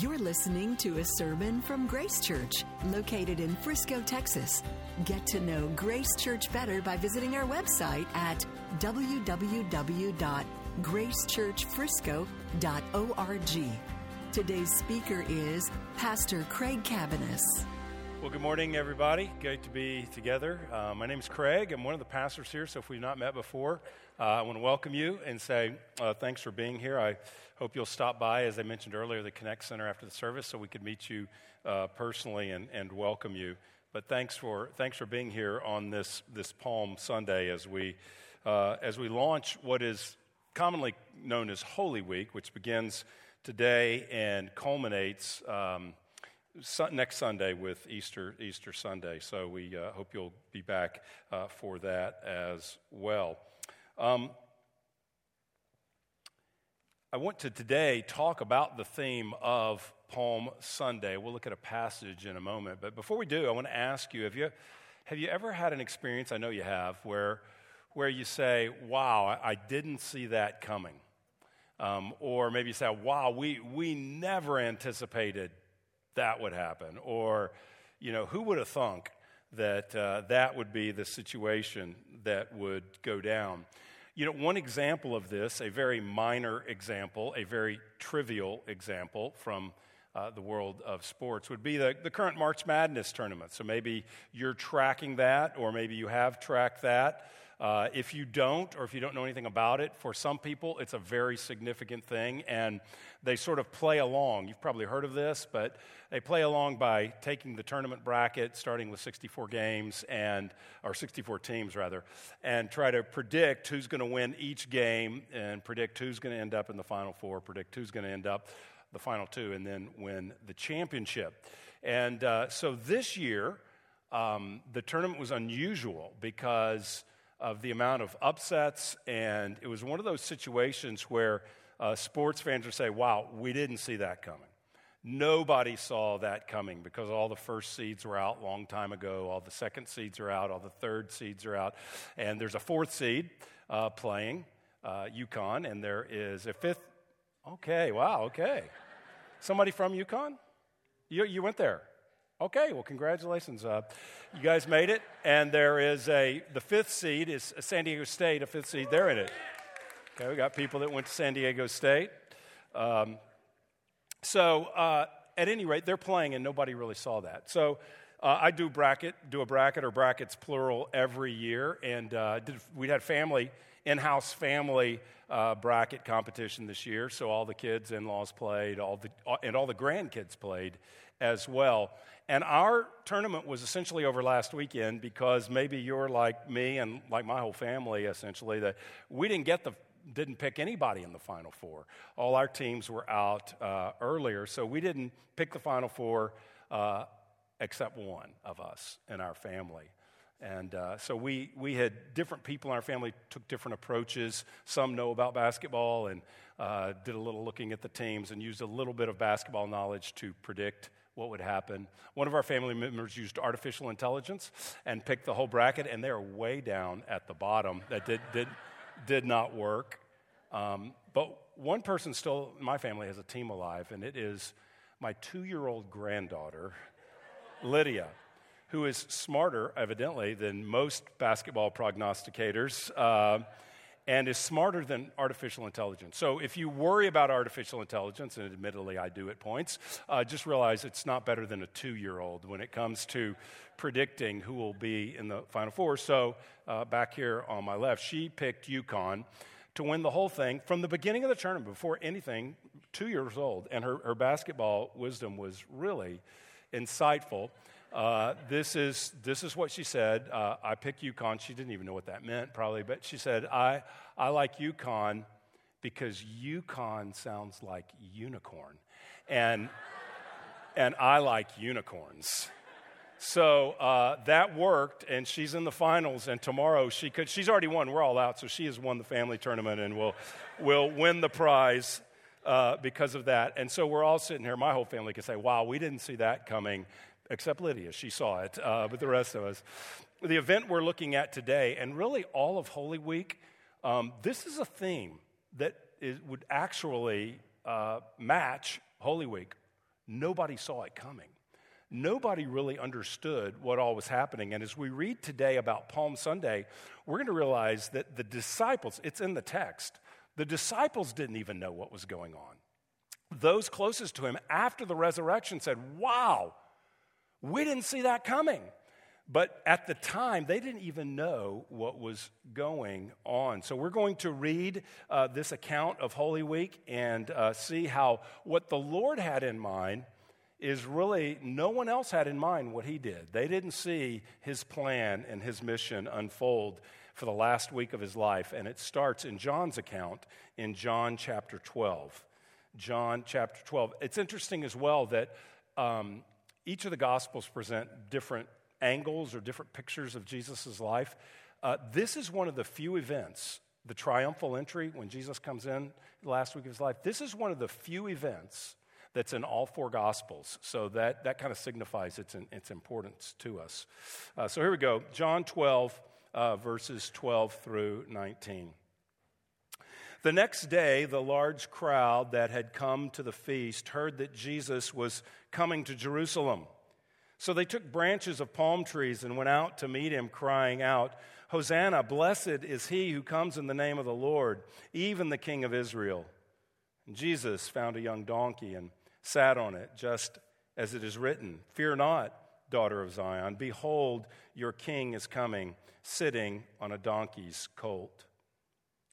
You're listening to a sermon from Grace Church, located in Frisco, Texas. Get to know Grace Church better by visiting our website at www.gracechurchfrisco.org. Today's speaker is Pastor Craig Cabaniss. Well, good morning, everybody. Great to be together. Uh, my name is Craig. I'm one of the pastors here, so if we've not met before, uh, I want to welcome you and say uh, thanks for being here. I hope you'll stop by, as I mentioned earlier, the Connect Center after the service so we could meet you uh, personally and, and welcome you. But thanks for, thanks for being here on this, this Palm Sunday as we, uh, as we launch what is commonly known as Holy Week, which begins today and culminates. Um, next Sunday with Easter Easter Sunday. So we uh, hope you'll be back uh, for that as well. Um, I want to today talk about the theme of Palm Sunday. We'll look at a passage in a moment, but before we do, I want to ask you: Have you have you ever had an experience? I know you have, where where you say, "Wow, I, didn't see that coming," um, or maybe you say, "Wow, we we never anticipated." That would happen. Or, you know, who would have thunk that uh, that would be the situation that would go down? You know, one example of this, a very minor example, a very trivial example from uh, the world of sports, would be the, the current March Madness tournament. So maybe you're tracking that, or maybe you have tracked that. Uh, if you don't, or if you don't know anything about it, for some people it's a very significant thing, and they sort of play along. You've probably heard of this, but they play along by taking the tournament bracket, starting with 64 games and or 64 teams rather, and try to predict who's going to win each game, and predict who's going to end up in the final four, predict who's going to end up the final two, and then win the championship. And uh, so this year, um, the tournament was unusual because of the amount of upsets, and it was one of those situations where uh, sports fans would say, Wow, we didn't see that coming. Nobody saw that coming because all the first seeds were out long time ago, all the second seeds are out, all the third seeds are out, and there's a fourth seed uh, playing, uh, UConn, and there is a fifth. Okay, wow, okay. Somebody from UConn? You, you went there. Okay, well, congratulations. Uh, you guys made it. And there is a, the fifth seed is San Diego State, a fifth seed. They're in it. Okay, we got people that went to San Diego State. Um, so, uh, at any rate, they're playing, and nobody really saw that. So, uh, I do bracket, do a bracket or brackets plural every year, and uh, did, we had family in-house family uh, bracket competition this year. So all the kids, in-laws played, all the and all the grandkids played as well. And our tournament was essentially over last weekend because maybe you're like me and like my whole family, essentially, that we didn't get the didn't pick anybody in the final four. All our teams were out uh, earlier, so we didn't pick the final four uh, except one of us in our family. And uh, so we, we had different people in our family took different approaches. Some know about basketball and uh, did a little looking at the teams and used a little bit of basketball knowledge to predict what would happen. One of our family members used artificial intelligence and picked the whole bracket, and they're way down at the bottom. That did, did, did not work. Um, but one person still my family has a team alive, and it is my two year old granddaughter, Lydia, who is smarter, evidently, than most basketball prognosticators. Uh, and is smarter than artificial intelligence. So if you worry about artificial intelligence, and admittedly I do at points, uh, just realize it's not better than a two year old when it comes to predicting who will be in the Final Four. So uh, back here on my left, she picked UConn to win the whole thing from the beginning of the tournament, before anything, two years old. And her, her basketball wisdom was really insightful. Uh, this, is, this is what she said. Uh, I picked UConn. She didn't even know what that meant, probably, but she said, I, I like UConn because UConn sounds like unicorn. And, and I like unicorns. So uh, that worked, and she's in the finals. And tomorrow she could. She's already won. We're all out, so she has won the family tournament, and will will win the prize uh, because of that. And so we're all sitting here. My whole family can say, "Wow, we didn't see that coming." Except Lydia. She saw it, uh, but the rest of us. The event we're looking at today, and really all of Holy Week, um, this is a theme that is, would actually uh, match Holy Week Nobody saw it coming. Nobody really understood what all was happening. And as we read today about Palm Sunday, we're going to realize that the disciples, it's in the text, the disciples didn't even know what was going on. Those closest to him after the resurrection said, Wow, we didn't see that coming. But at the time, they didn't even know what was going on. So we're going to read uh, this account of Holy Week and uh, see how what the Lord had in mind is really no one else had in mind what he did. They didn't see his plan and his mission unfold for the last week of his life. And it starts in John's account in John chapter 12. John chapter 12. It's interesting as well that um, each of the Gospels present different angles or different pictures of Jesus' life. Uh, this is one of the few events, the triumphal entry when Jesus comes in the last week of his life. This is one of the few events that's in all four Gospels. So that, that kind of signifies its, its importance to us. Uh, so here we go John 12, uh, verses 12 through 19. The next day, the large crowd that had come to the feast heard that Jesus was coming to Jerusalem. So they took branches of palm trees and went out to meet him, crying out, Hosanna, blessed is he who comes in the name of the Lord, even the King of Israel. And Jesus found a young donkey and sat on it, just as it is written Fear not, daughter of Zion. Behold, your king is coming, sitting on a donkey's colt.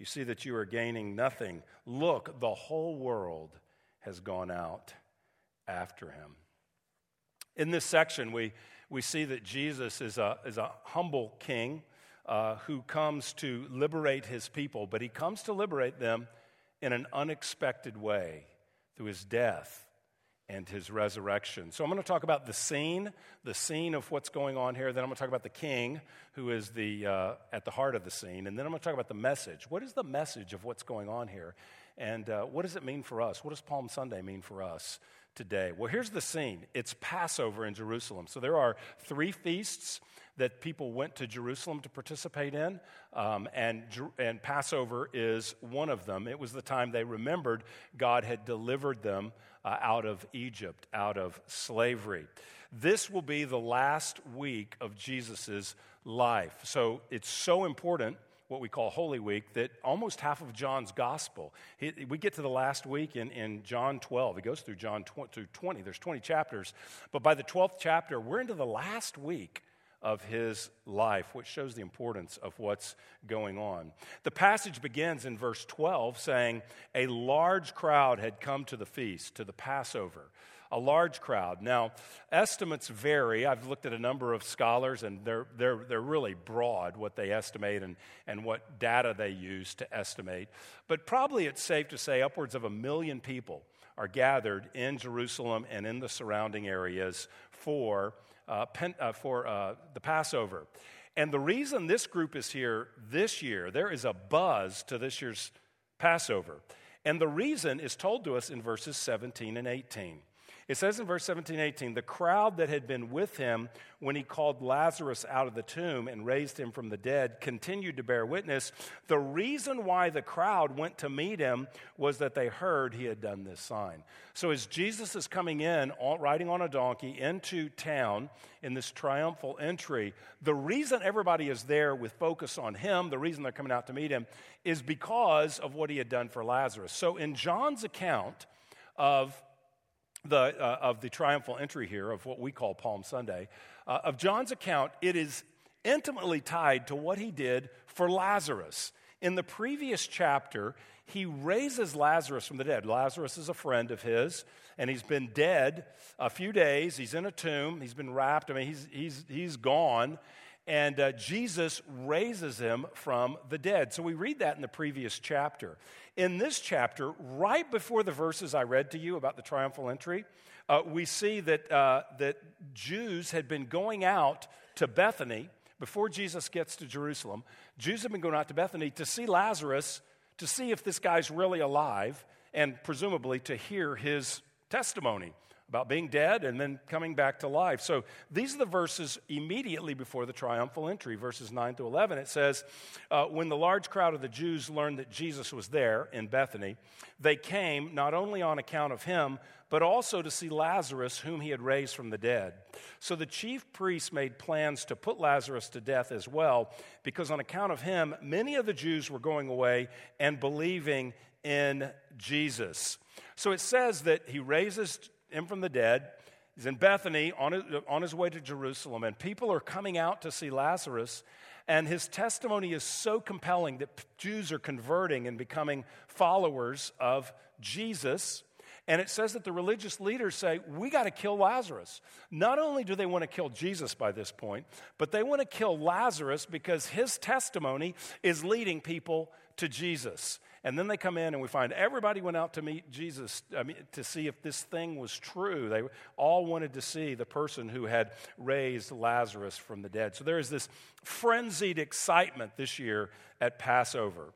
you see that you are gaining nothing. Look, the whole world has gone out after him. In this section, we, we see that Jesus is a, is a humble king uh, who comes to liberate his people, but he comes to liberate them in an unexpected way through his death and his resurrection. So I'm going to talk about the scene, the scene of what's going on here. Then I'm going to talk about the king, who is the, uh, at the heart of the scene. And then I'm going to talk about the message. What is the message of what's going on here? And uh, what does it mean for us? What does Palm Sunday mean for us today? Well, here's the scene it's Passover in Jerusalem. So there are three feasts that people went to Jerusalem to participate in, um, and, and Passover is one of them. It was the time they remembered God had delivered them uh, out of Egypt, out of slavery. This will be the last week of Jesus' life. So it's so important what we call Holy Week, that almost half of John's gospel, he, we get to the last week in, in John 12. It goes through John 20, through 20. There's 20 chapters. But by the 12th chapter, we're into the last week of his life, which shows the importance of what's going on. The passage begins in verse 12 saying, A large crowd had come to the feast, to the Passover. A large crowd. Now, estimates vary. I've looked at a number of scholars, and they're, they're, they're really broad what they estimate and, and what data they use to estimate. But probably it's safe to say upwards of a million people are gathered in Jerusalem and in the surrounding areas for uh, pen, uh, for uh, the Passover. And the reason this group is here this year, there is a buzz to this year's Passover. And the reason is told to us in verses 17 and 18. It says in verse 17 18, the crowd that had been with him when he called Lazarus out of the tomb and raised him from the dead continued to bear witness. The reason why the crowd went to meet him was that they heard he had done this sign. So as Jesus is coming in, riding on a donkey into town in this triumphal entry, the reason everybody is there with focus on him, the reason they're coming out to meet him, is because of what he had done for Lazarus. So in John's account of the, uh, of the triumphal entry here of what we call Palm Sunday, uh, of John's account, it is intimately tied to what he did for Lazarus. In the previous chapter, he raises Lazarus from the dead. Lazarus is a friend of his, and he's been dead a few days. He's in a tomb, he's been wrapped. I mean, he's, he's, he's gone. And uh, Jesus raises him from the dead. So we read that in the previous chapter. In this chapter, right before the verses I read to you about the triumphal entry, uh, we see that, uh, that Jews had been going out to Bethany before Jesus gets to Jerusalem. Jews have been going out to Bethany to see Lazarus, to see if this guy's really alive, and presumably to hear his testimony about being dead and then coming back to life. So these are the verses immediately before the triumphal entry, verses 9 to 11. It says, uh, When the large crowd of the Jews learned that Jesus was there in Bethany, they came not only on account of him, but also to see Lazarus, whom he had raised from the dead. So the chief priests made plans to put Lazarus to death as well, because on account of him, many of the Jews were going away and believing in Jesus. So it says that he raises him from the dead. He's in Bethany on his, on his way to Jerusalem, and people are coming out to see Lazarus. And his testimony is so compelling that Jews are converting and becoming followers of Jesus. And it says that the religious leaders say, We got to kill Lazarus. Not only do they want to kill Jesus by this point, but they want to kill Lazarus because his testimony is leading people to Jesus. And then they come in and we find everybody went out to meet Jesus I mean, to see if this thing was true. They all wanted to see the person who had raised Lazarus from the dead. So there is this frenzied excitement this year at Passover.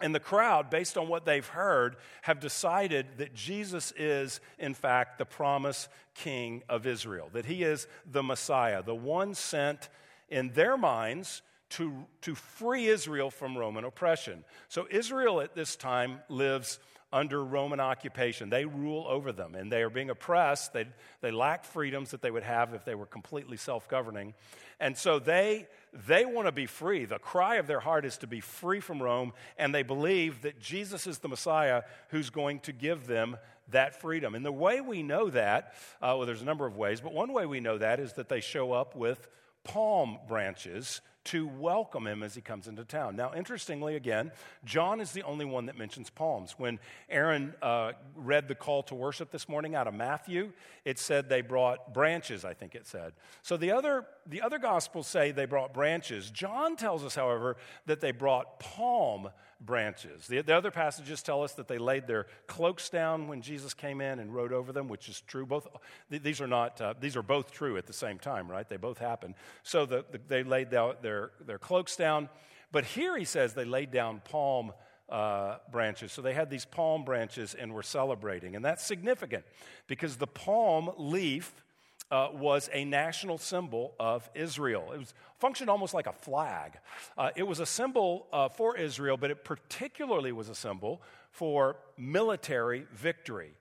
And the crowd, based on what they've heard, have decided that Jesus is, in fact, the promised king of Israel, that he is the Messiah, the one sent in their minds to, to free Israel from Roman oppression. So, Israel at this time lives under Roman occupation. They rule over them, and they are being oppressed. They, they lack freedoms that they would have if they were completely self governing. And so they, they want to be free. The cry of their heart is to be free from Rome, and they believe that Jesus is the Messiah who's going to give them that freedom. And the way we know that, uh, well, there's a number of ways, but one way we know that is that they show up with palm branches to welcome him as he comes into town. Now, interestingly, again, John is the only one that mentions palms. When Aaron uh, read the call to worship this morning out of Matthew, it said they brought branches, I think it said. So the other, the other gospels say they brought branches. John tells us, however, that they brought palm branches. The, the, other passages tell us that they laid their cloaks down when Jesus came in and rode over them, which is true. Both these are not uh, these are both true at the same time, right? They both happen. So the, the, they laid their their cloaks down, but here he says they laid down palm. Uh, branches. So they had these palm branches and were celebrating. And that's significant because the palm leaf uh, was a national symbol of Israel. It was, functioned almost like a flag. Uh, it was a symbol uh, for Israel, but it particularly was a symbol for military victory.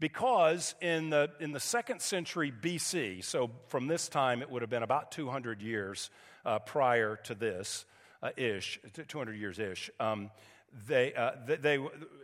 Because in the, in the second century BC, so from this time it would have been about 200 years uh, prior to this, uh, ish, 200 years ish. Um, they, uh, they,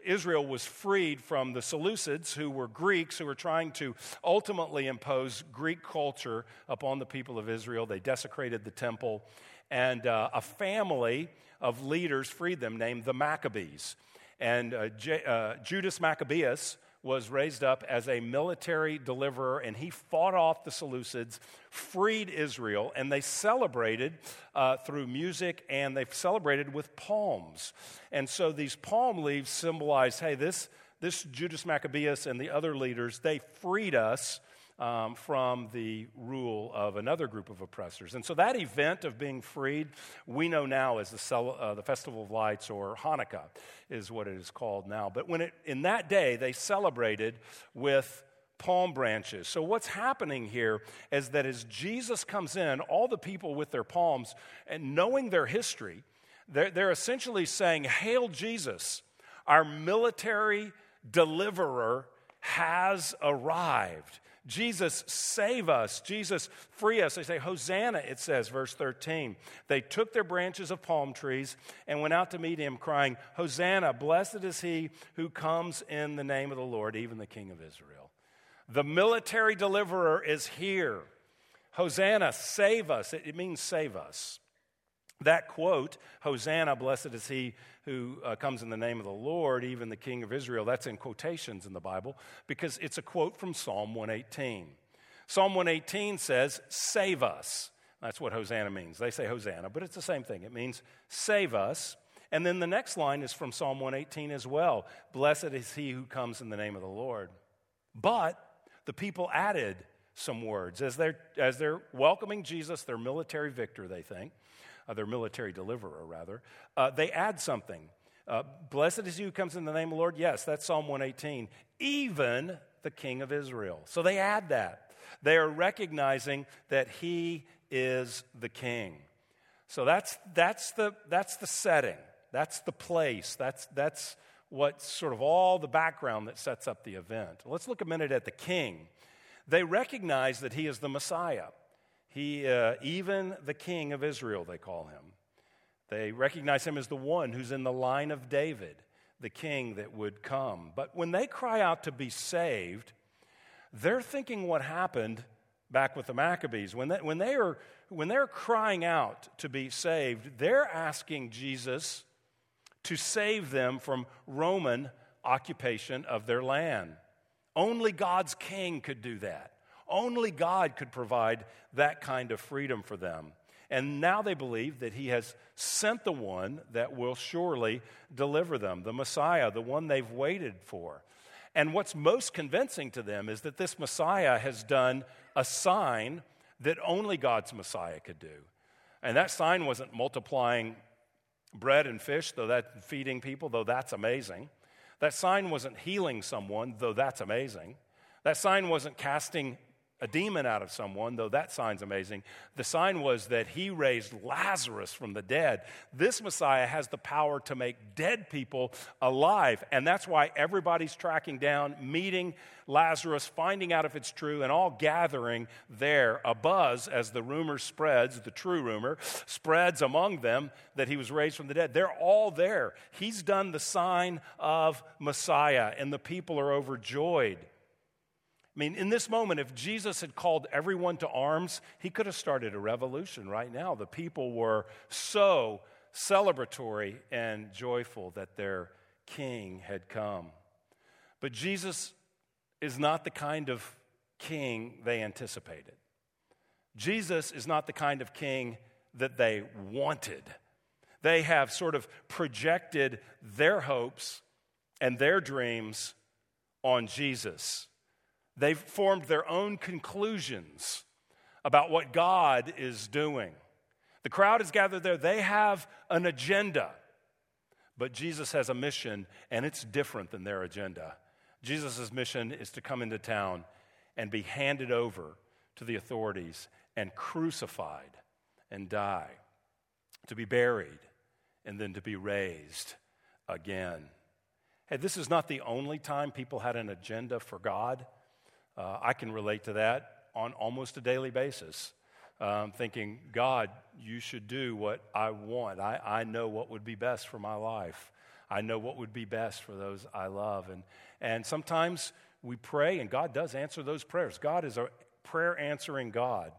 Israel was freed from the Seleucids, who were Greeks, who were trying to ultimately impose Greek culture upon the people of Israel. They desecrated the temple, and uh, a family of leaders freed them named the Maccabees. And uh, J- uh, Judas Maccabeus was raised up as a military deliverer, and he fought off the Seleucids, freed Israel, and they celebrated uh, through music and they celebrated with palms. And so these palm leaves symbolize hey, this, this Judas Maccabeus and the other leaders, they freed us um, from the rule of another group of oppressors. And so that event of being freed, we know now as the, cel- uh, the Festival of Lights or Hanukkah is what it is called now. But when it, in that day, they celebrated with palm branches. So, what's happening here is that as Jesus comes in, all the people with their palms and knowing their history, they're, they're essentially saying, Hail Jesus, our military deliverer has arrived. Jesus, save us. Jesus, free us. They say, Hosanna, it says, verse 13. They took their branches of palm trees and went out to meet him, crying, Hosanna, blessed is he who comes in the name of the Lord, even the King of Israel. The military deliverer is here. Hosanna, save us. It, means save us. That quote, Hosanna, blessed is he who uh, comes in the name of the Lord, even the King of Israel, that's in quotations in the Bible because it's a quote from Psalm 118. Psalm 118 says, Save us. That's what Hosanna means. They say Hosanna, but it's the same thing. It means save us. And then the next line is from Psalm 118 as well Blessed is he who comes in the name of the Lord. But the people added some words. As they're, as they're welcoming Jesus, their military victor, they think, uh, their military deliverer, rather, uh, they add something. Uh, Blessed is he who comes in the name of the Lord. Yes, that's Psalm 118. Even the King of Israel. So they add that. They are recognizing that he is the king. So that's, that's, the, that's the setting, that's the place, that's, that's what sort of all the background that sets up the event. Let's look a minute at the king. They recognize that he is the Messiah. He, uh, even the king of Israel, they call him. They recognize him as the one who's in the line of David, the king that would come. But when they cry out to be saved, they're thinking what happened back with the Maccabees. When they, when, they are, when they're crying out to be saved, they're asking Jesus to save them from Roman occupation of their land. Only God's king could do that. Only God could provide that kind of freedom for them. And now they believe that he has sent the one that will surely deliver them, the Messiah, the one they've waited for. And what's most convincing to them is that this Messiah has done a sign that only God's Messiah could do. And that sign wasn't multiplying bread and fish, though that feeding people, though that's amazing. That sign wasn't healing someone, though that's amazing. That sign wasn't casting a demon out of someone, though that sign's amazing. The sign was that he raised Lazarus from the dead. This Messiah has the power to make dead people alive. And that's why everybody's tracking down, meeting Lazarus, finding out if it's true, and all gathering there. A buzz as the rumor spreads, the true rumor, spreads among them that he was raised from the dead. They're all there. He's done the sign of Messiah, and the people are overjoyed. I mean, in this moment, if Jesus had called everyone to arms, he could have started a revolution right now. The people were so celebratory and joyful that their king had come. But Jesus is not the kind of king they anticipated. Jesus is not the kind of king that they wanted. They have sort of projected their hopes and their dreams on Jesus. They've formed their own conclusions about what God is doing. The crowd is gathered there, they have an agenda. But Jesus has a mission, and it's different than their agenda. Jesus' mission is to come into town and be handed over to the authorities and crucified and die, to be buried, and then to be raised again. Hey, this is not the only time people had an agenda for God. Uh, I can relate to that on almost a daily basis. Um, thinking, God, you should do what I want. I, I know what would be best for my life. I know what would be best for those I love. And, and sometimes we pray, and God does answer those prayers. God is a prayer answering God.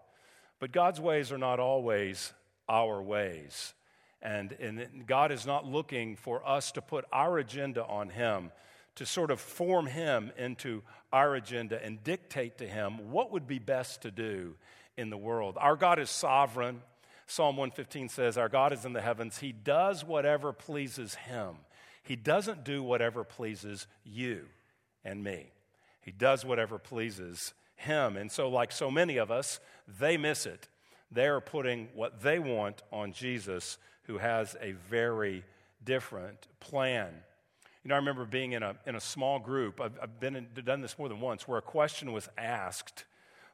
But God's ways are not always our ways. And, and God is not looking for us to put our agenda on Him to sort of form him into our agenda and dictate to him what would be best to do in the world. Our God is sovereign. Psalm 115 says, Our God is in the heavens. He does whatever pleases him. He doesn't do whatever pleases you and me. He does whatever pleases him. And so, like so many of us, they miss it. They're putting what they want on Jesus, who has a very different plan you know, I remember being in a, in a small group. I've, I've been in, done this more than once, where a question was asked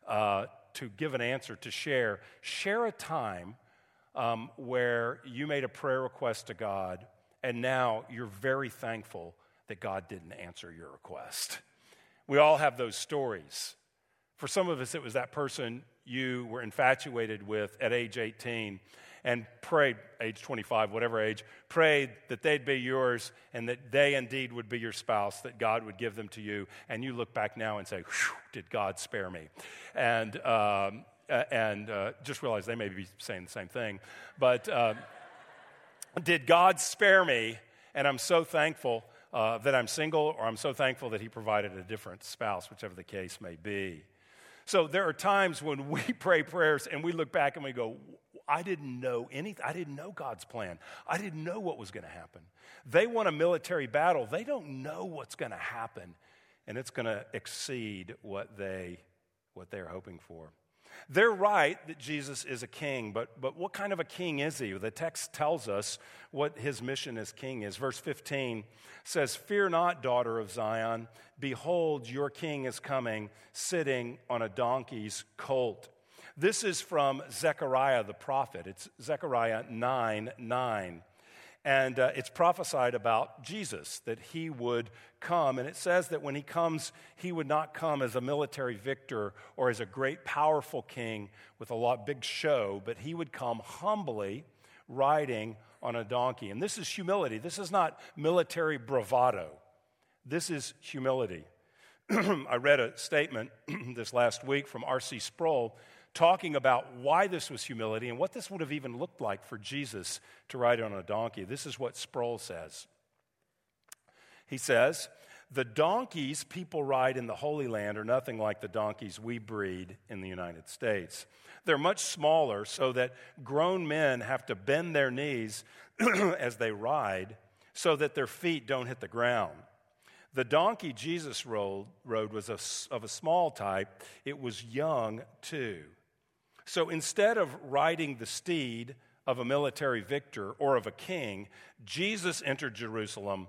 uh, to give an answer, to share. Share a time um, where you made a prayer request to God, and now you're very thankful that God didn't answer your request. We all have those stories. For some of us, it was that person you were infatuated with at age 18 and prayed, age 25, whatever age, prayed that they'd be yours and that they indeed would be your spouse, that God would give them to you. And you look back now and say, did God spare me? And, um, and uh, just realize they may be saying the same thing. But uh, did God spare me? And I'm so thankful uh, that I'm single, or I'm so thankful that He provided a different spouse, whichever the case may be. So there are times when we pray prayers and we look back and we go, I didn't know anything. I didn't know God's plan. I didn't know what was going to happen. They want a military battle. They don't know what's going to happen, and it's going to exceed what they what they're hoping for. They're right that Jesus is a king, but, but what kind of a king is he? The text tells us what his mission as king is. Verse 15 says, Fear not, daughter of Zion. Behold, your king is coming, sitting on a donkey's colt. This is from Zechariah the prophet. It's Zechariah 9 9. And uh, it's prophesied about Jesus, that he would come. And it says that when he comes, he would not come as a military victor or as a great, powerful king with a lot big show, but he would come humbly riding on a donkey. And this is humility. This is not military bravado. This is humility. I read a statement this last week from R.C. Sproul talking about why this was humility and what this would have even looked like for Jesus to ride on a donkey. This is what Sproul says. He says, The donkeys people ride in the Holy Land are nothing like the donkeys we breed in the United States. They're much smaller, so that grown men have to bend their knees as they ride so that their feet don't hit the ground. The donkey Jesus rode, rode was a, of a small type, it was young too. So instead of riding the steed of a military victor or of a king, Jesus entered Jerusalem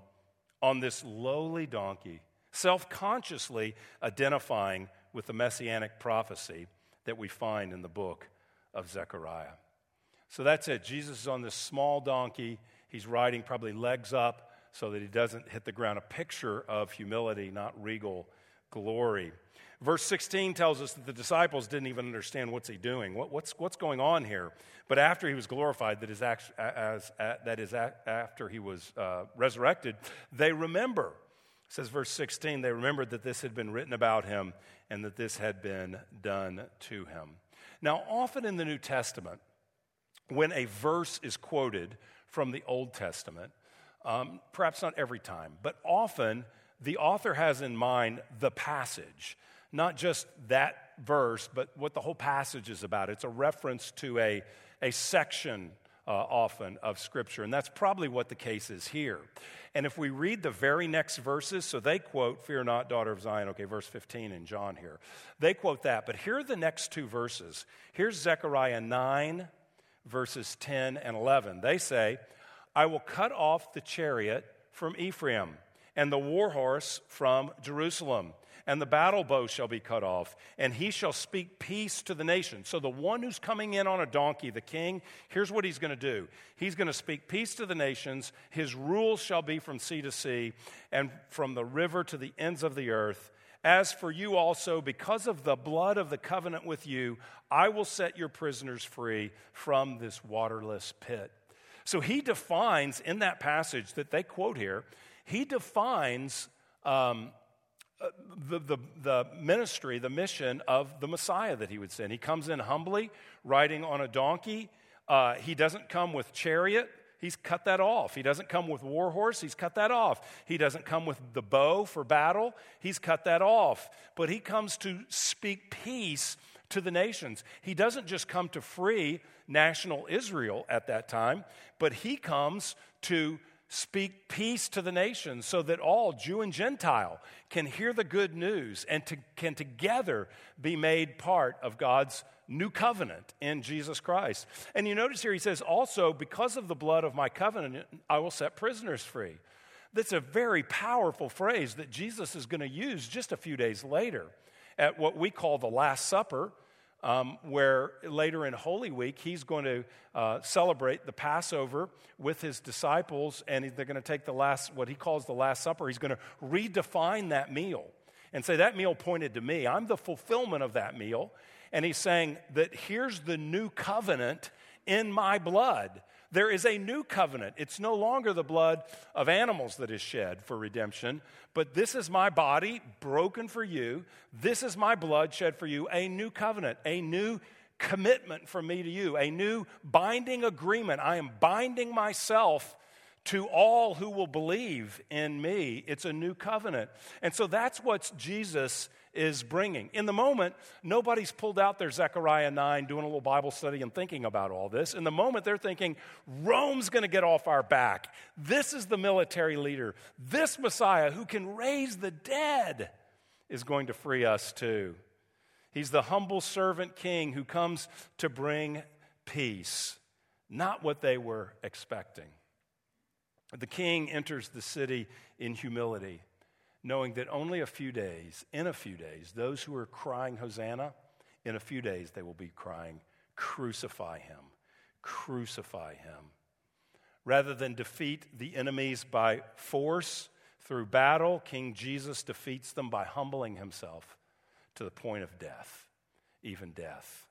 on this lowly donkey, self consciously identifying with the messianic prophecy that we find in the book of Zechariah. So that's it. Jesus is on this small donkey. He's riding probably legs up so that he doesn't hit the ground. A picture of humility, not regal glory. Verse 16 tells us that the disciples didn't even understand what's he doing, what, what's, what's going on here. But after he was glorified, that is, act, as, that is after he was uh, resurrected, they remember. Says verse 16, they remembered that this had been written about him and that this had been done to him. Now, often in the New Testament, when a verse is quoted from the Old Testament, um, perhaps not every time, but often the author has in mind the passage not just that verse, but what the whole passage is about. It's a reference to a, a section uh, often of Scripture, and that's probably what the case is here. And if we read the very next verses, so they quote, Fear not, daughter of Zion, okay, verse 15 in John here. They quote that, but here are the next two verses. Here's Zechariah 9, verses 10 and 11. They say, I will cut off the chariot from Ephraim and the war horse from Jerusalem and the battle bow shall be cut off, and he shall speak peace to the nation. So, the one who's coming in on a donkey, the king, here's what he's going to do He's going to speak peace to the nations. His rule shall be from sea to sea, and from the river to the ends of the earth. As for you also, because of the blood of the covenant with you, I will set your prisoners free from this waterless pit. So he defines in that passage that they quote here, he defines um, the, the, the, ministry, the mission of the Messiah that he would send. He comes in humbly, riding on a donkey. Uh, he doesn't come with chariot. He's cut that off. He doesn't come with war horse. He's cut that off. He doesn't come with the bow for battle. He's cut that off. But he comes to speak peace to the nations. He doesn't just come to free national Israel at that time, but he comes to speak peace to the nations so that all, Jew and Gentile, can hear the good news and to, can together be made part of God's new covenant in Jesus Christ. And you notice here he says, also, because of the blood of my covenant, I will set prisoners free. That's a very powerful phrase that Jesus is going to use just a few days later at what we call the Last Supper um, where later in Holy Week, he's going to uh, celebrate the Passover with his disciples, and they're going to take the last, what he calls the Last Supper. He's going to redefine that meal and say, That meal pointed to me. I'm the fulfillment of that meal. And he's saying that here's the new covenant in my blood. There is a new covenant. It's no longer the blood of animals that is shed for redemption, but this is my body broken for you. This is my blood shed for you. A new covenant, a new commitment from me to you, a new binding agreement. I am binding myself to all who will believe in me. It's a new covenant. And so that's what Jesus is bringing. In the moment, nobody's pulled out their Zechariah 9 doing a little Bible study and thinking about all this. In the moment, they're thinking, Rome's going to get off our back. This is the military leader. This Messiah who can raise the dead is going to free us too. He's the humble servant king who comes to bring peace, not what they were expecting. The king enters the city in humility, knowing that only a few days, in a few days, those who are crying Hosanna, in a few days they will be crying, Crucify him, crucify him. Rather than defeat the enemies by force through battle, King Jesus defeats them by humbling himself to the point of death, even death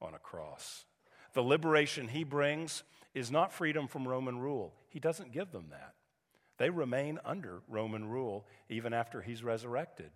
on a cross. The liberation he brings is not freedom from Roman rule. He doesn't give them that. They remain under Roman rule even after he's resurrected.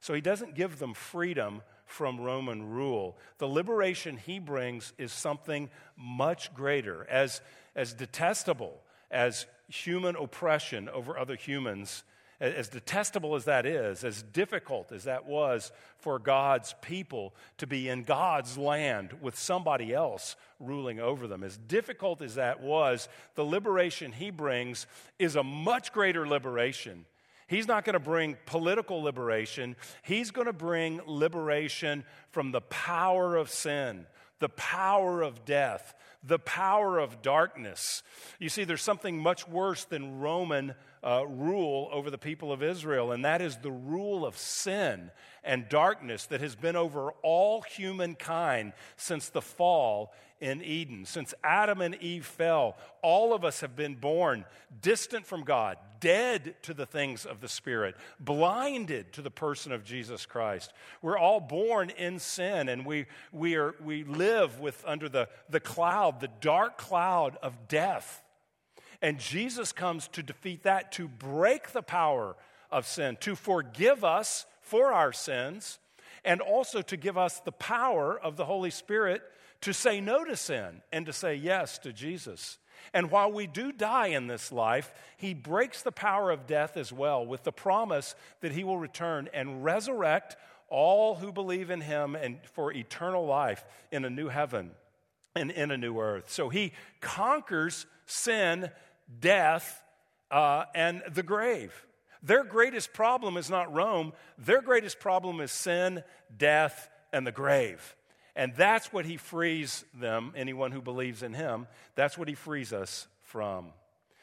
So he doesn't give them freedom from Roman rule. The liberation he brings is something much greater. As, as detestable as human oppression over other humans as detestable as that is, as difficult as that was for God's people to be in God's land with somebody else ruling over them, as difficult as that was, the liberation he brings is a much greater liberation. He's not going to bring political liberation. He's going to bring liberation from the power of sin, the power of death, the power of darkness. You see, there's something much worse than Roman uh, rule over the people of Israel, and that is the rule of sin and darkness that has been over all humankind since the fall in Eden. Since Adam and Eve fell, all of us have been born distant from God, dead to the things of the Spirit, blinded to the person of Jesus Christ. We're all born in sin, and we, we, are, we live with under the, the cloud, the dark cloud of death. And Jesus comes to defeat that, to break the power of sin, to forgive us for our sins, and also to give us the power of the Holy Spirit to say no to sin and to say yes to Jesus. And while we do die in this life, he breaks the power of death as well with the promise that he will return and resurrect all who believe in him and for eternal life in a new heaven and in a new earth. So he conquers sin death, uh, and the grave. Their greatest problem is not Rome, their greatest problem is sin, death, and the grave. And that's what he frees them, anyone who believes in him, that's what he frees us from.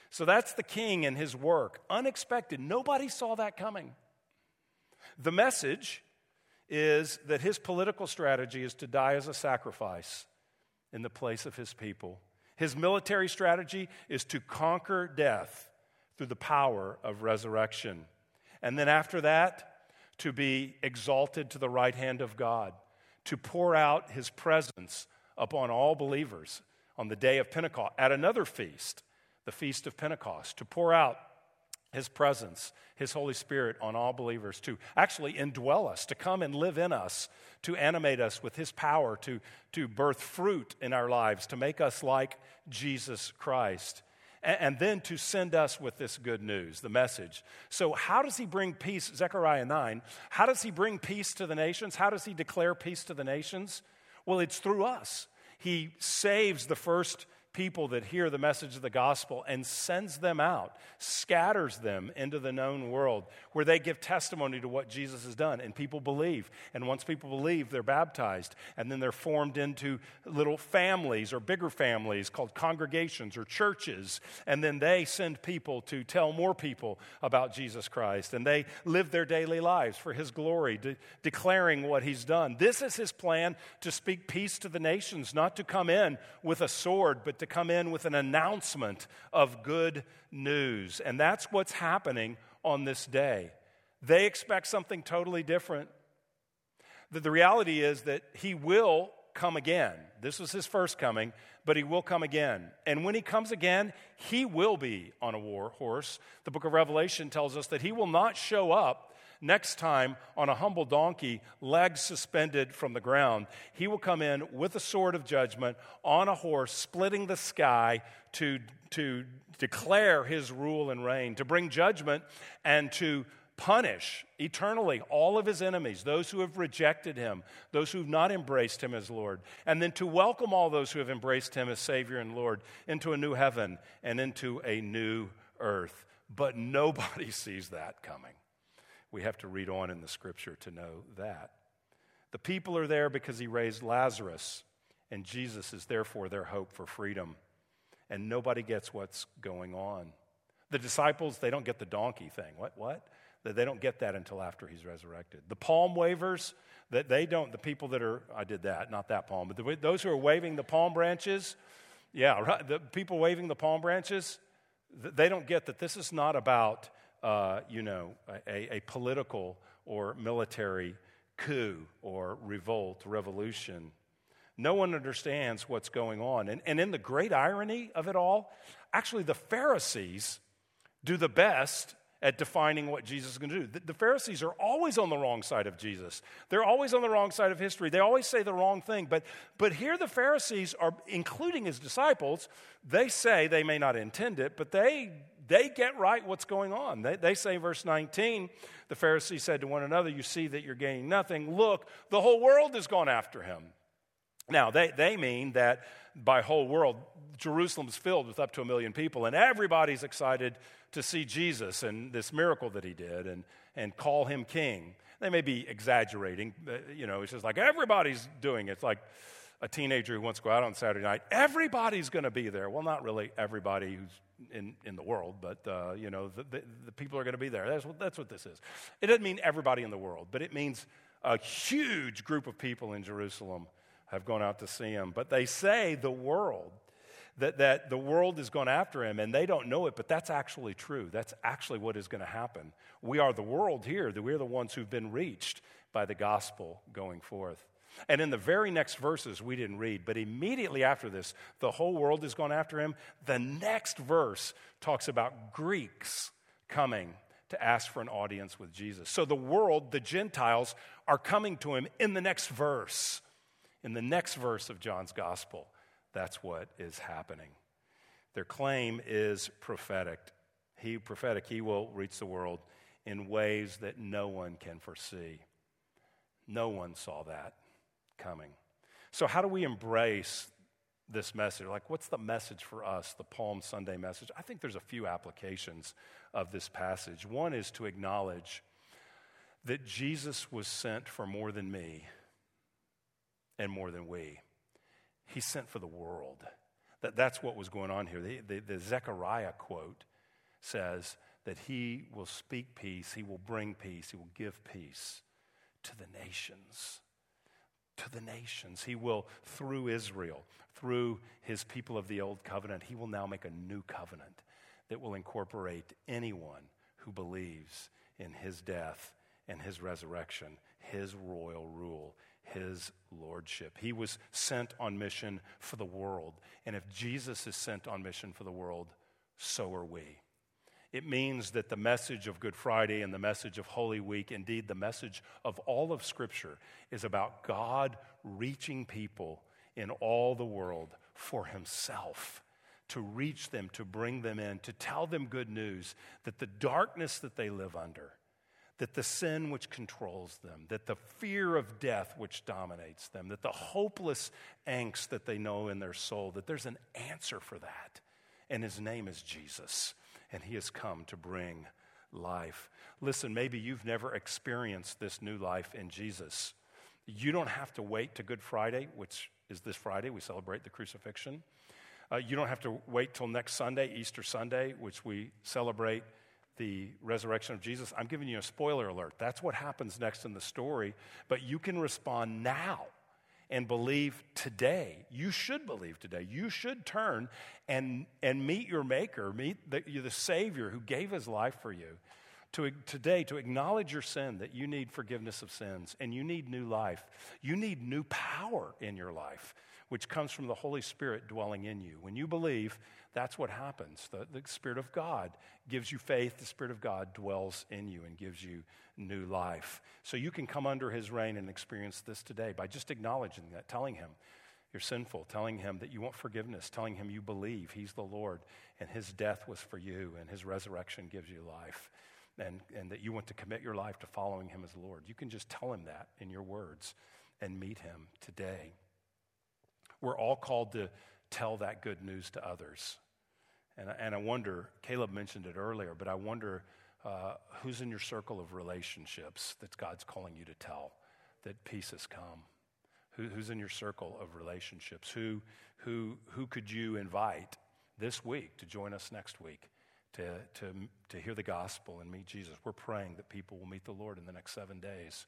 So that's the king and his work. Unexpected. Nobody saw that coming. The message is that his political strategy is to die as a sacrifice in the place of his people his military strategy is to conquer death through the power of resurrection. And then after that, to be exalted to the right hand of God, to pour out his presence upon all believers on the day of Pentecost, at another feast, the feast of Pentecost, to pour out his presence, His Holy Spirit on all believers to actually indwell us, to come and live in us, to animate us with His power, to, to birth fruit in our lives, to make us like Jesus Christ, and, and then to send us with this good news, the message. So, how does He bring peace? Zechariah 9. How does He bring peace to the nations? How does He declare peace to the nations? Well, it's through us. He saves the first people that hear the message of the gospel and sends them out, scatters them into the known world where they give testimony to what Jesus has done. And people believe. And once people believe, they're baptized. And then they're formed into little families or bigger families called congregations or churches. And then they send people to tell more people about Jesus Christ. And they live their daily lives for his glory, de- declaring what he's done. This is his plan to speak peace to the nations, not to come in with a sword, but to come in with an announcement of good news. And that's what's happening on this day. They expect something totally different. The, the reality is that he will come again. This was his first coming, but he will come again. And when he comes again, he will be on a war horse. The book of Revelation tells us that he will not show up next time on a humble donkey, legs suspended from the ground. He will come in with a sword of judgment on a horse, splitting the sky to, to declare his rule and reign, to bring judgment and to punish eternally all of his enemies, those who have rejected him, those who have not embraced him as Lord, and then to welcome all those who have embraced him as Savior and Lord into a new heaven and into a new earth. But nobody sees that coming. We have to read on in the scripture to know that. The people are there because he raised Lazarus, and Jesus is therefore their hope for freedom. And nobody gets what's going on. The disciples, they don't get the donkey thing. What? What? They don't get that until after he's resurrected. The palm wavers, that they don't, the people that are, I did that, not that palm, but the, those who are waving the palm branches, yeah, right, the people waving the palm branches, they don't get that this is not about, uh, you know, a, a political or military coup or revolt, revolution. No one understands what's going on. And, and in the great irony of it all, actually, the Pharisees do the best at defining what Jesus is going to do. The, the, Pharisees are always on the wrong side of Jesus. They're always on the wrong side of history. They always say the wrong thing. But, but here the Pharisees are, including his disciples, they say they may not intend it, but they, they get right what's going on. They, they say, verse 19, the Pharisees said to one another, You see that you're gaining nothing. Look, the whole world has gone after him. Now, they, they mean that by whole world, Jerusalem's filled with up to a million people, and everybody's excited to see Jesus and this miracle that he did and, and call him king. They may be exaggerating. You know, it's just like everybody's doing it. It's like a teenager who wants to go out on Saturday night. Everybody's going to be there. Well, not really everybody who's in, in the world, but, uh, you know, the, the, the people are going to be there. That's what, that's what this is. It doesn't mean everybody in the world, but it means a huge group of people in Jerusalem have gone out to see him. But they say the world, that, that the world is going after him, and they don't know it, but that's actually true. That's actually what is going to happen. We are the world here, that we're the ones who've been reached by the gospel going forth. And in the very next verses, we didn't read, but immediately after this, the whole world is going after him. The next verse talks about Greeks coming to ask for an audience with Jesus. So the world, the Gentiles, are coming to him in the next verse. In the next verse of John's gospel, that's what is happening. Their claim is prophetic. He prophetic, he will reach the world in ways that no one can foresee. No one saw that coming. So, how do we embrace this message? Like, what's the message for us, the Palm Sunday message? I think there's a few applications of this passage. One is to acknowledge that Jesus was sent for more than me and more than we. He sent for the world. That, that's what was going on here. The, the, the Zechariah quote says that he will speak peace, he will bring peace, he will give peace to the nations to the nations. He will, through Israel, through his people of the old covenant, he will now make a new covenant that will incorporate anyone who believes in his death and his resurrection, his royal rule, his lordship. He was sent on mission for the world. And if Jesus is sent on mission for the world, so are we. It means that the message of Good Friday and the message of Holy Week, indeed the message of all of Scripture, is about God reaching people in all the world for Himself, to reach them, to bring them in, to tell them good news that the darkness that they live under, that the sin which controls them, that the fear of death which dominates them, that the hopeless angst that they know in their soul, that there's an answer for that. And His name is Jesus and He has come to bring life. Listen, maybe you've never experienced this new life in Jesus. You don't have to wait to Good Friday, which is this Friday. We celebrate the crucifixion. Uh, you don't have to wait till next Sunday, Easter Sunday, which we celebrate the resurrection of Jesus. I'm giving you a spoiler alert. That's what happens next in the story, but you can respond now and believe today. You should believe today. You should turn and, and meet your Maker, meet the, the Savior who gave his life for you. To, today, to acknowledge your sin, that you need forgiveness of sins and you need new life. You need new power in your life, which comes from the Holy Spirit dwelling in you. When you believe, that's what happens. The, the Spirit of God gives you faith, the Spirit of God dwells in you and gives you new life. So you can come under His reign and experience this today by just acknowledging that, telling Him you're sinful, telling Him that you want forgiveness, telling Him you believe He's the Lord and His death was for you and His resurrection gives you life. and, and that you want to commit your life to following him as Lord. You can just tell him that in your words and meet him today. We're all called to tell that good news to others. And, and I wonder, Caleb mentioned it earlier, but I wonder uh, who's in your circle of relationships that God's calling you to tell that peace has come? Who, who's in your circle of relationships? Who, who, who could you invite this week to join us next week to, to, to hear the gospel and meet Jesus? We're praying that people will meet the Lord in the next seven days.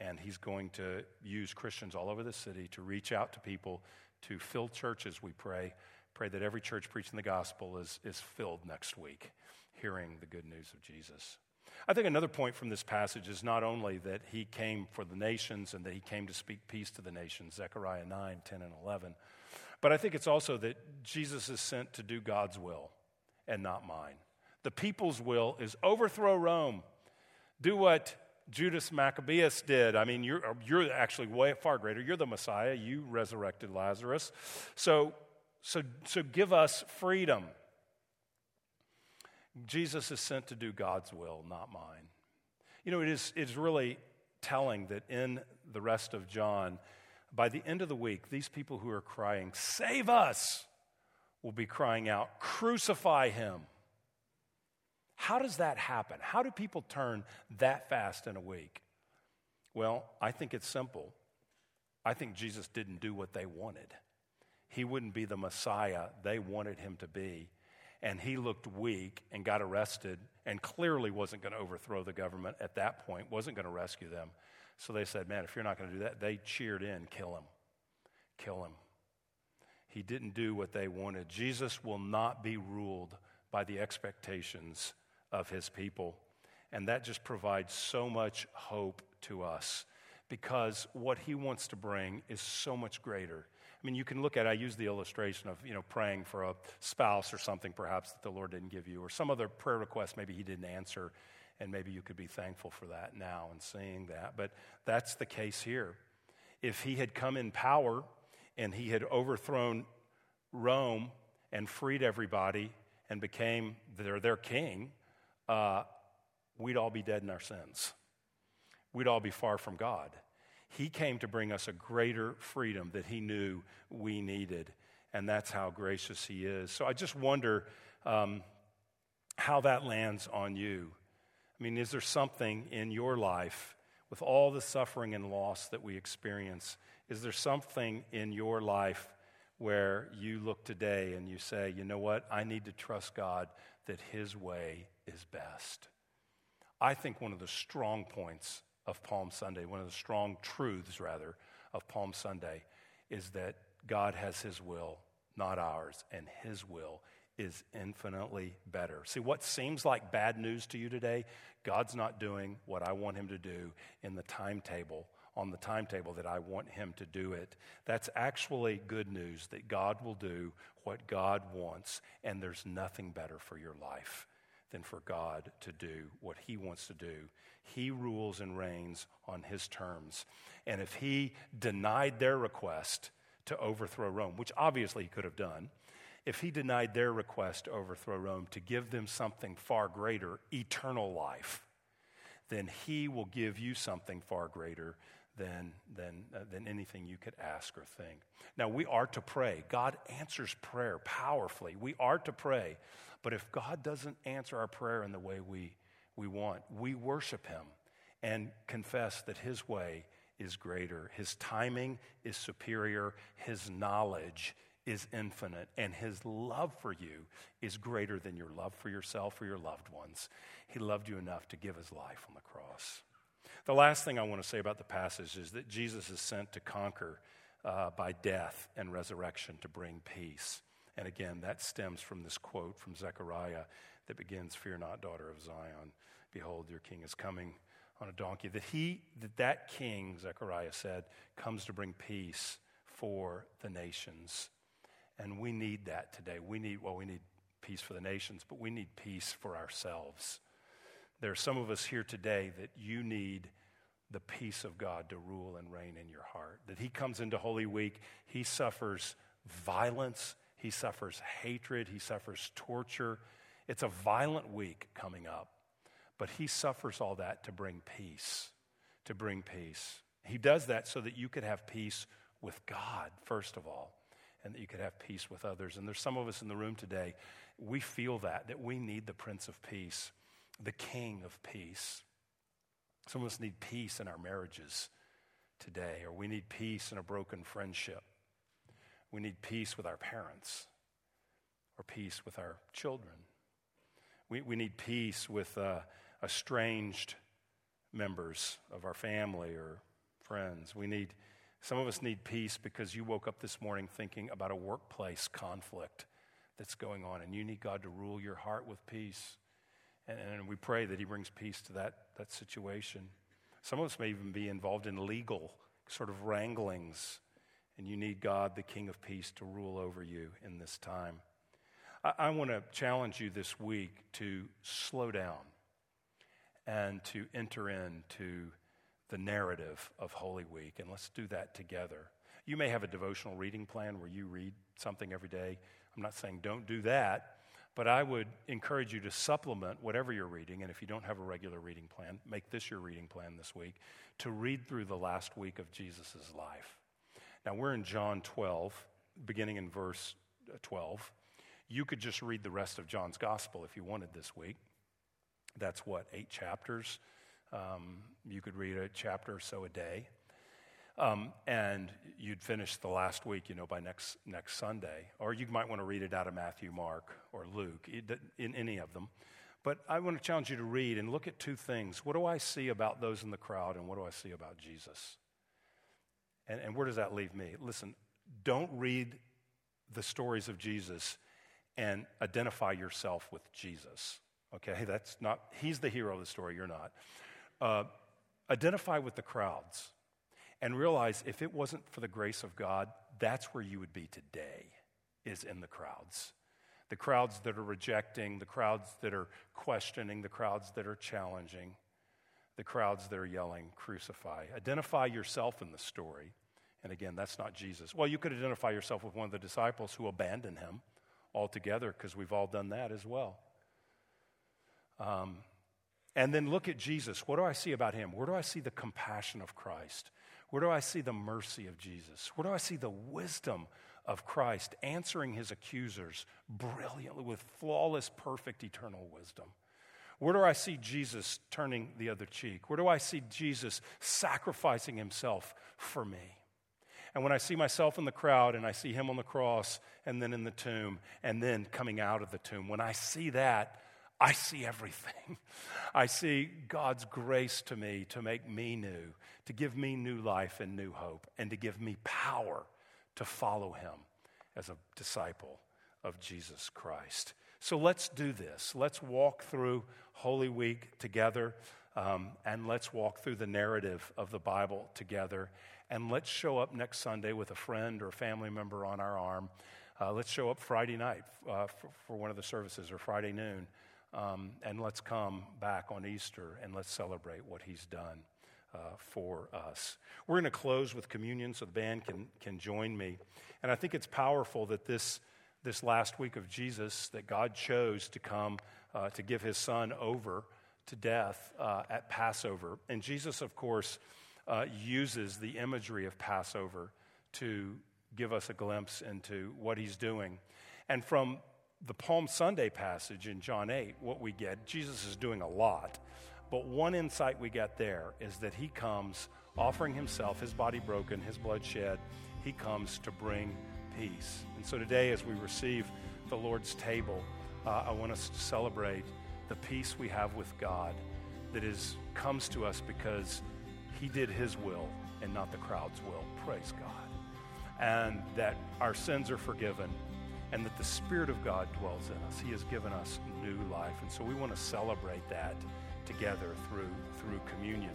And He's going to use Christians all over the city to reach out to people, to fill churches, we pray. Pray that every church preaching the gospel is, is filled next week, hearing the good news of Jesus. I think another point from this passage is not only that he came for the nations and that he came to speak peace to the nations, Zechariah 9, 10, and 11, but I think it's also that Jesus is sent to do God's will and not mine. The people's will is overthrow Rome, do what Judas Maccabeus did. I mean, you're, you're actually way far greater. You're the Messiah. You resurrected Lazarus. So, so, so give us freedom. Jesus is sent to do God's will, not mine. You know, it is, it's really telling that in the rest of John, by the end of the week, these people who are crying, Save us, will be crying out, Crucify him. How does that happen? How do people turn that fast in a week? Well, I think it's simple. I think Jesus didn't do what they wanted. He wouldn't be the Messiah they wanted him to be and he looked weak and got arrested and clearly wasn't going to overthrow the government at that point, wasn't going to rescue them. So they said, Man, if you're not going to do that, they cheered in, kill him. Kill him. He didn't do what they wanted. Jesus will not be ruled by the expectations of his people. And that just provides so much hope to us because what he wants to bring is so much greater I mean, you can look at, I use the illustration of, you know, praying for a spouse or something perhaps that the Lord didn't give you, or some other prayer request maybe He didn't answer, and maybe you could be thankful for that now and seeing that. But that's the case here. If He had come in power and He had overthrown Rome and freed everybody and became their, their king, uh, we'd all be dead in our sins. We'd all be far from God. He came to bring us a greater freedom that he knew we needed. And that's how gracious he is. So I just wonder um, how that lands on you. I mean, is there something in your life, with all the suffering and loss that we experience, is there something in your life where you look today and you say, you know what, I need to trust God that his way is best? I think one of the strong points of Palm Sunday, one of the strong truths, rather, of Palm Sunday, is that God has His will, not ours, and His will is infinitely better. See, what seems like bad news to you today, God's not doing what I want Him to do in the timetable, on the timetable that I want Him to do it. That's actually good news that God will do what God wants, and there's nothing better for your life than for God to do what He wants to do. He rules and reigns on His terms. And if He denied their request to overthrow Rome, which obviously He could have done, if He denied their request to overthrow Rome to give them something far greater, eternal life, then He will give you something far greater than, than, uh, than anything you could ask or think. Now, we are to pray. God answers prayer powerfully. We are to pray. But if God doesn't answer our prayer in the way we, we want, we worship Him and confess that His way is greater, His timing is superior, His knowledge is infinite, and His love for you is greater than your love for yourself or your loved ones. He loved you enough to give His life on the cross. The last thing I want to say about the passage is that Jesus is sent to conquer uh, by death and resurrection to bring peace. And again, that stems from this quote from Zechariah that begins, Fear not, daughter of Zion. Behold, your king is coming on a donkey. That he, that, that king, Zechariah said, comes to bring peace for the nations. And we need that today. We need, well, we need peace for the nations, but we need peace for ourselves. There are some of us here today that you need the peace of God to rule and reign in your heart. That He comes into Holy Week, He suffers violence he suffers hatred, he suffers torture. It's a violent week coming up. but he suffers all that to bring peace, to bring peace. He does that so that you could have peace with God, first of all, and that you could have peace with others. And there's some of us in the room today, we feel that, that we need the Prince of Peace, the King of Peace. Some of us need peace in our marriages today, or we need peace in a broken friendship. We need peace with our parents, or peace with our children. We, we need peace with uh, estranged members of our family or friends. We need, some of us need peace because you woke up this morning thinking about a workplace conflict that's going on, and you need God to rule your heart with peace. And, and we pray that He brings peace to that, that situation. Some of us may even be involved in legal sort of wranglings, and you need God, the King of Peace, to rule over you in this time. I, I want to challenge you this week to slow down and to enter into the narrative of Holy Week, and let's do that together. You may have a devotional reading plan where you read something every day. I'm not saying don't do that, but I would encourage you to supplement whatever you're reading. And if you don't have a regular reading plan, make this your reading plan this week to read through the last week of Jesus' life. Now, we're in John 12, beginning in verse 12. You could just read the rest of John's gospel if you wanted this week. That's what, eight chapters? Um, you could read a chapter or so a day. Um, and you'd finish the last week, you know, by next, next Sunday. Or you might want to read it out of Matthew, Mark, or Luke, in any of them. But I want to challenge you to read and look at two things. What do I see about those in the crowd, and what do I see about Jesus? And, and where does that leave me? Listen, don't read the stories of Jesus and identify yourself with Jesus. Okay, that's not, he's the hero of the story, you're not. Uh, identify with the crowds and realize if it wasn't for the grace of God, that's where you would be today, is in the crowds. The crowds that are rejecting, the crowds that are questioning, the crowds that are challenging, the crowds that are yelling, crucify. Identify yourself in the story. And again, that's not Jesus. Well, you could identify yourself with one of the disciples who abandoned him altogether, because we've all done that as well. Um, and then look at Jesus. What do I see about him? Where do I see the compassion of Christ? Where do I see the mercy of Jesus? Where do I see the wisdom of Christ answering his accusers brilliantly with flawless, perfect, eternal wisdom? Where do I see Jesus turning the other cheek? Where do I see Jesus sacrificing himself for me? And when I see myself in the crowd and I see him on the cross and then in the tomb and then coming out of the tomb, when I see that, I see everything. I see God's grace to me to make me new, to give me new life and new hope, and to give me power to follow Him as a disciple of Jesus Christ. So let's do this. Let's walk through Holy Week together, um, and let's walk through the narrative of the Bible together. And let's show up next Sunday with a friend or family member on our arm. Uh, let's show up Friday night uh, for, for one of the services or Friday noon. Um, and let's come back on Easter and let's celebrate what he's done uh, for us. We're going to close with communion so the band can, can join me. And I think it's powerful that this, this last week of Jesus, that God chose to come uh, to give his son over to death uh, at Passover. And Jesus, of course, uh, uses the imagery of Passover to give us a glimpse into what he's doing. And from the Palm Sunday passage in John 8, what we get, Jesus is doing a lot. But one insight we get there is that he comes offering himself, his body broken, his blood shed. He comes to bring peace. And so today, as we receive the Lord's table, uh, I want us to celebrate the peace we have with God that is, comes to us because he did his will and not the crowd's will. Praise God. And that our sins are forgiven and that the Spirit of God dwells in us. He has given us new life. And so we want to celebrate that together through, through communion.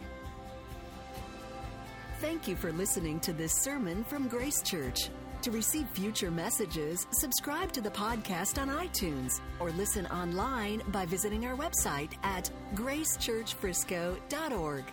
Thank you for listening to this sermon from Grace Church. To receive future messages, subscribe to the podcast on iTunes or listen online by visiting our website at gracechurchfrisco.org.